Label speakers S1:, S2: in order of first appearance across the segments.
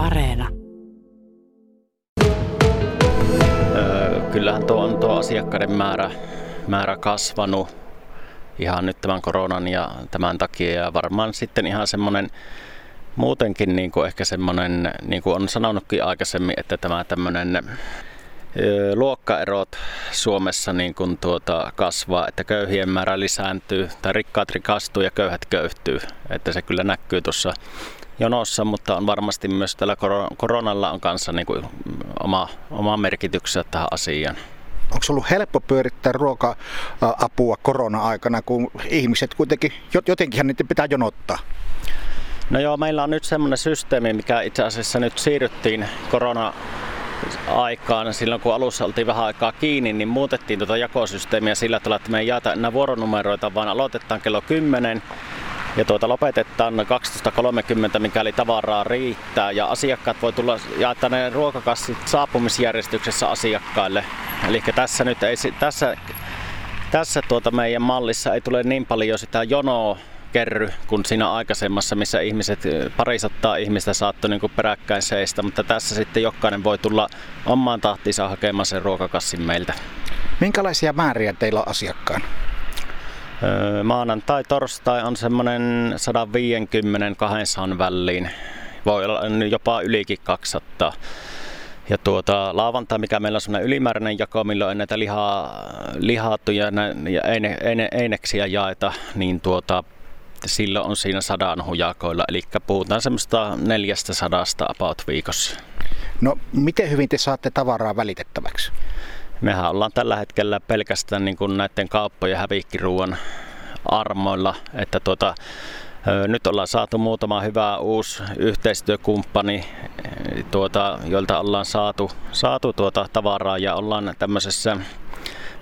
S1: Areena.
S2: Öö, kyllähän tuo on tuo asiakkaiden määrä, määrä kasvanut ihan nyt tämän koronan ja tämän takia ja varmaan sitten ihan semmoinen muutenkin niin kuin ehkä semmoinen, niin kuin on sanonutkin aikaisemmin, että tämä tämmöinen luokkaerot Suomessa niin kuin tuota kasvaa, että köyhien määrä lisääntyy tai rikkaat rikastuu ja köyhät köyhtyy. Että se kyllä näkyy tuossa jonossa, mutta on varmasti myös tällä koronalla on kanssa niin kuin oma, oma merkityksensä tähän asiaan.
S3: Onko ollut helppo pyörittää ruoka-apua korona-aikana, kun ihmiset kuitenkin, jotenkin niitä pitää jonottaa?
S2: No joo, meillä on nyt semmoinen systeemi, mikä itse asiassa nyt siirryttiin korona aikaan, silloin kun alussa oltiin vähän aikaa kiinni, niin muutettiin tuota jakosysteemiä sillä tavalla, että me ei jaeta enää vuoronumeroita, vaan aloitetaan kello 10 ja tuota lopetetaan 12.30, mikäli tavaraa riittää. Ja asiakkaat voi tulla jaettaa ne ruokakassit saapumisjärjestyksessä asiakkaille. Eli tässä nyt ei, tässä, tässä tuota meidän mallissa ei tule niin paljon sitä jonoa kerry kuin siinä aikaisemmassa, missä ihmiset, parisattaa ihmistä saattoi niin peräkkäin seistä, mutta tässä sitten jokainen voi tulla omaan tahtiinsa hakemaan sen ruokakassin meiltä.
S3: Minkälaisia määriä teillä on asiakkaan?
S2: Maanantai, torstai on semmoinen 150-200 väliin. Voi olla jopa ylikin 200. Ja tuota, laavantaa, mikä meillä on semmoinen ylimääräinen jako, milloin näitä lihaa, lihattuja ja eine, eine, eineksiä jaeta, niin tuota, silloin on siinä sadan hujakoilla, eli puhutaan semmoista neljästä sadasta about viikossa.
S3: No, miten hyvin te saatte tavaraa välitettäväksi?
S2: Mehän ollaan tällä hetkellä pelkästään niin kuin näiden kauppojen hävikkiruuan armoilla, että tuota, nyt ollaan saatu muutama hyvä uusi yhteistyökumppani, tuota, joilta ollaan saatu, saatu tuota tavaraa ja ollaan tämmöisessä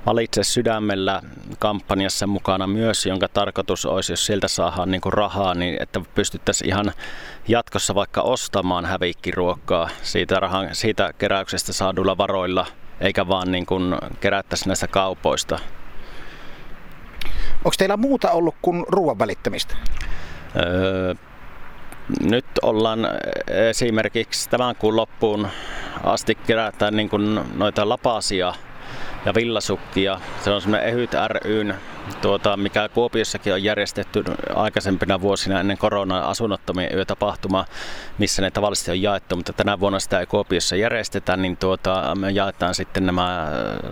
S2: Valitse sydämellä kampanjassa mukana myös, jonka tarkoitus olisi, jos sieltä saadaan niin rahaa, niin että pystyttäisiin ihan jatkossa vaikka ostamaan hävikkiruokkaa siitä, rahan, siitä keräyksestä saadulla varoilla, eikä vaan niin kuin kerättäisi näistä kaupoista.
S3: Onko teillä muuta ollut kuin ruoan välittämistä? Öö,
S2: nyt ollaan esimerkiksi tämän kuun loppuun asti kerätään niin kuin noita lapasia ja villasukkia. Se on semmoinen Ehyt ryn, tuota, mikä Kuopiossakin on järjestetty aikaisempina vuosina ennen koronaa asunnottomien yötapahtuma, missä ne tavallisesti on jaettu, mutta tänä vuonna sitä ei Kuopiossa järjestetä, niin tuota, me jaetaan sitten nämä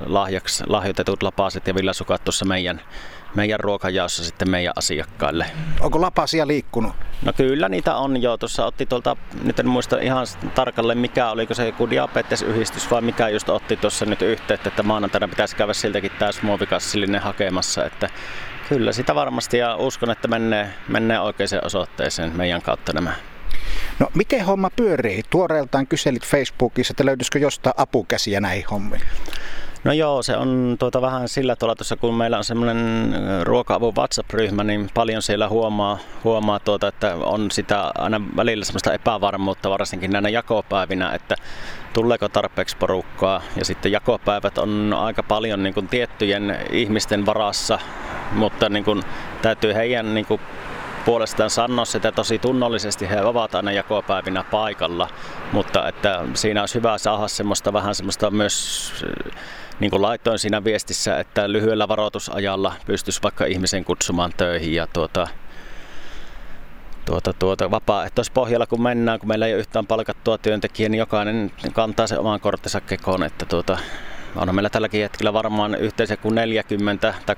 S2: lahjaks, lahjoitetut lapaset ja villasukat tuossa meidän meidän ruokajaossa sitten meidän asiakkaille.
S3: Onko lapasia liikkunut?
S2: No kyllä niitä on jo. Tuossa otti tuolta, nyt en muista ihan tarkalleen mikä, oliko se joku diabetesyhdistys vai mikä just otti tuossa nyt yhteyttä, että maanantaina pitäisi käydä siltäkin muovikassillinen hakemassa, että kyllä sitä varmasti ja uskon, että menee, menee oikeaan osoitteeseen meidän kautta nämä.
S3: No miten homma pyörii? Tuoreeltaan kyselit Facebookissa, että löytyisikö jostain apukäsiä näihin hommiin?
S2: No joo, se on tuota vähän sillä tavalla tuossa, kun meillä on semmoinen ruoka-avun WhatsApp-ryhmä, niin paljon siellä huomaa, huomaa tuota, että on sitä aina välillä semmoista epävarmuutta, varsinkin näinä jakopäivinä, että tuleeko tarpeeksi porukkaa. Ja sitten jakopäivät on aika paljon niin kuin tiettyjen ihmisten varassa, mutta niin kuin, täytyy heidän niin kuin, puolestaan sanoa sitä tosi tunnollisesti. He ovat aina jakopäivinä paikalla, mutta että siinä olisi hyvä saada semmoista vähän semmoista myös niin kuin laitoin siinä viestissä, että lyhyellä varoitusajalla pystyisi vaikka ihmisen kutsumaan töihin ja tuota, tuota, tuota, vapaaehtoispohjalla kun mennään, kun meillä ei ole yhtään palkattua työntekijää, niin jokainen kantaa sen oman korttinsa kekoon, että tuota, on meillä tälläkin hetkellä varmaan yhteensä kuin 40 tai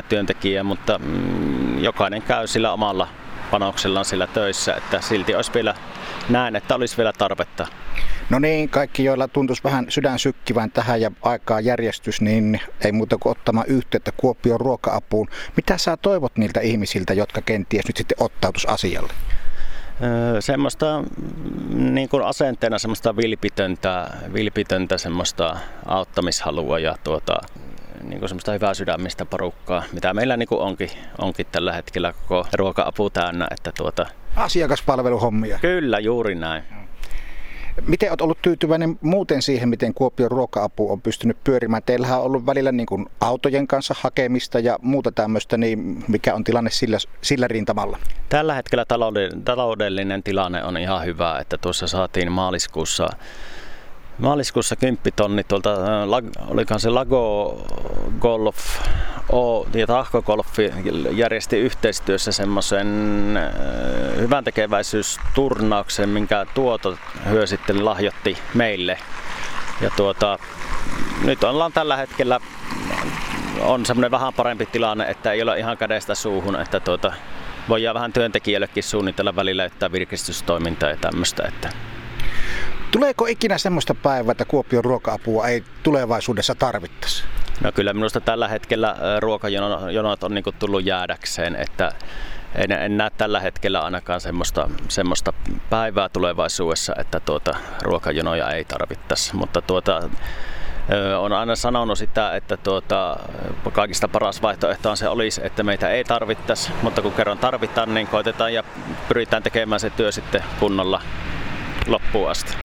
S2: 35-40 työntekijää, mutta mm, jokainen käy sillä omalla panoksellaan sillä töissä, että silti olisi vielä, näen, että olisi vielä tarvetta.
S3: No niin, kaikki joilla tuntuisi vähän sydän sykkivän tähän ja aikaa järjestys, niin ei muuta kuin ottamaan yhteyttä Kuopion ruoka-apuun. Mitä sä toivot niiltä ihmisiltä, jotka kenties nyt sitten ottautus asialle?
S2: Öö, semmoista mm, niin kuin asenteena semmoista vilpitöntä, vilpitöntä semmoista auttamishalua ja tuota, niin kuin semmoista hyvää sydämistä porukkaa, mitä meillä niin kuin onkin, onkin tällä hetkellä koko ruoka-apu täynnä. Että tuota...
S3: Asiakaspalveluhommia.
S2: Kyllä, juuri näin.
S3: Miten olet ollut tyytyväinen muuten siihen, miten Kuopion ruoka-apu on pystynyt pyörimään? Teillähän on ollut välillä niin kuin autojen kanssa hakemista ja muuta tämmöistä, niin mikä on tilanne sillä, sillä rintamalla?
S2: Tällä hetkellä taloudellinen tilanne on ihan hyvä, että tuossa saatiin maaliskuussa Maaliskuussa 10 tonni tuolta, äh, olikohan se Lago Golf O ja Tahko Golf järjesti yhteistyössä semmoisen äh, hyvän tekeväisyysturnauksen, minkä tuoto hyö sitten lahjoitti meille. Ja tuota, nyt ollaan tällä hetkellä on semmoinen vähän parempi tilanne, että ei ole ihan kädestä suuhun, että tuota, voidaan vähän työntekijällekin suunnitella välillä että virkistystoimintaa ja tämmöistä. Että
S3: Tuleeko ikinä semmoista päivää, että Kuopion ruoka-apua ei tulevaisuudessa tarvittaisi?
S2: No kyllä minusta tällä hetkellä ruokajonot on niin tullut jäädäkseen, että en, en näe tällä hetkellä ainakaan semmoista, semmoista päivää tulevaisuudessa, että tuota, ruokajonoja ei tarvittaisi. Mutta tuota, on aina sanonut sitä, että tuota, kaikista paras vaihtoehto se olisi, että meitä ei tarvittaisi, mutta kun kerran tarvitaan, niin koitetaan ja pyritään tekemään se työ sitten kunnolla loppuun asti.